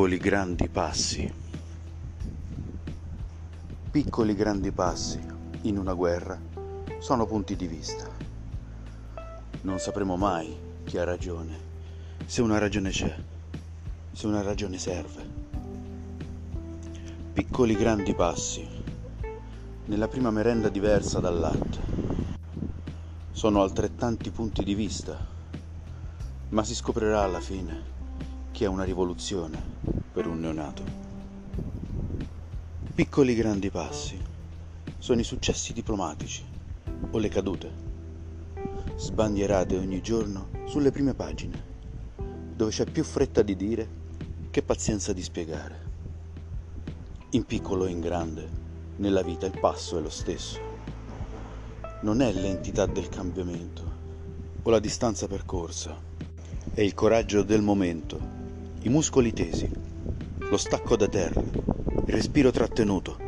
Piccoli grandi passi. Piccoli grandi passi in una guerra sono punti di vista. Non sapremo mai chi ha ragione, se una ragione c'è, se una ragione serve. Piccoli grandi passi nella prima merenda diversa dal latte. Sono altrettanti punti di vista, ma si scoprirà alla fine che è una rivoluzione per un neonato. Piccoli grandi passi sono i successi diplomatici o le cadute, sbandierate ogni giorno sulle prime pagine, dove c'è più fretta di dire che pazienza di spiegare. In piccolo e in grande, nella vita il passo è lo stesso. Non è l'entità del cambiamento o la distanza percorsa, è il coraggio del momento i muscoli tesi, lo stacco da terra, il respiro trattenuto,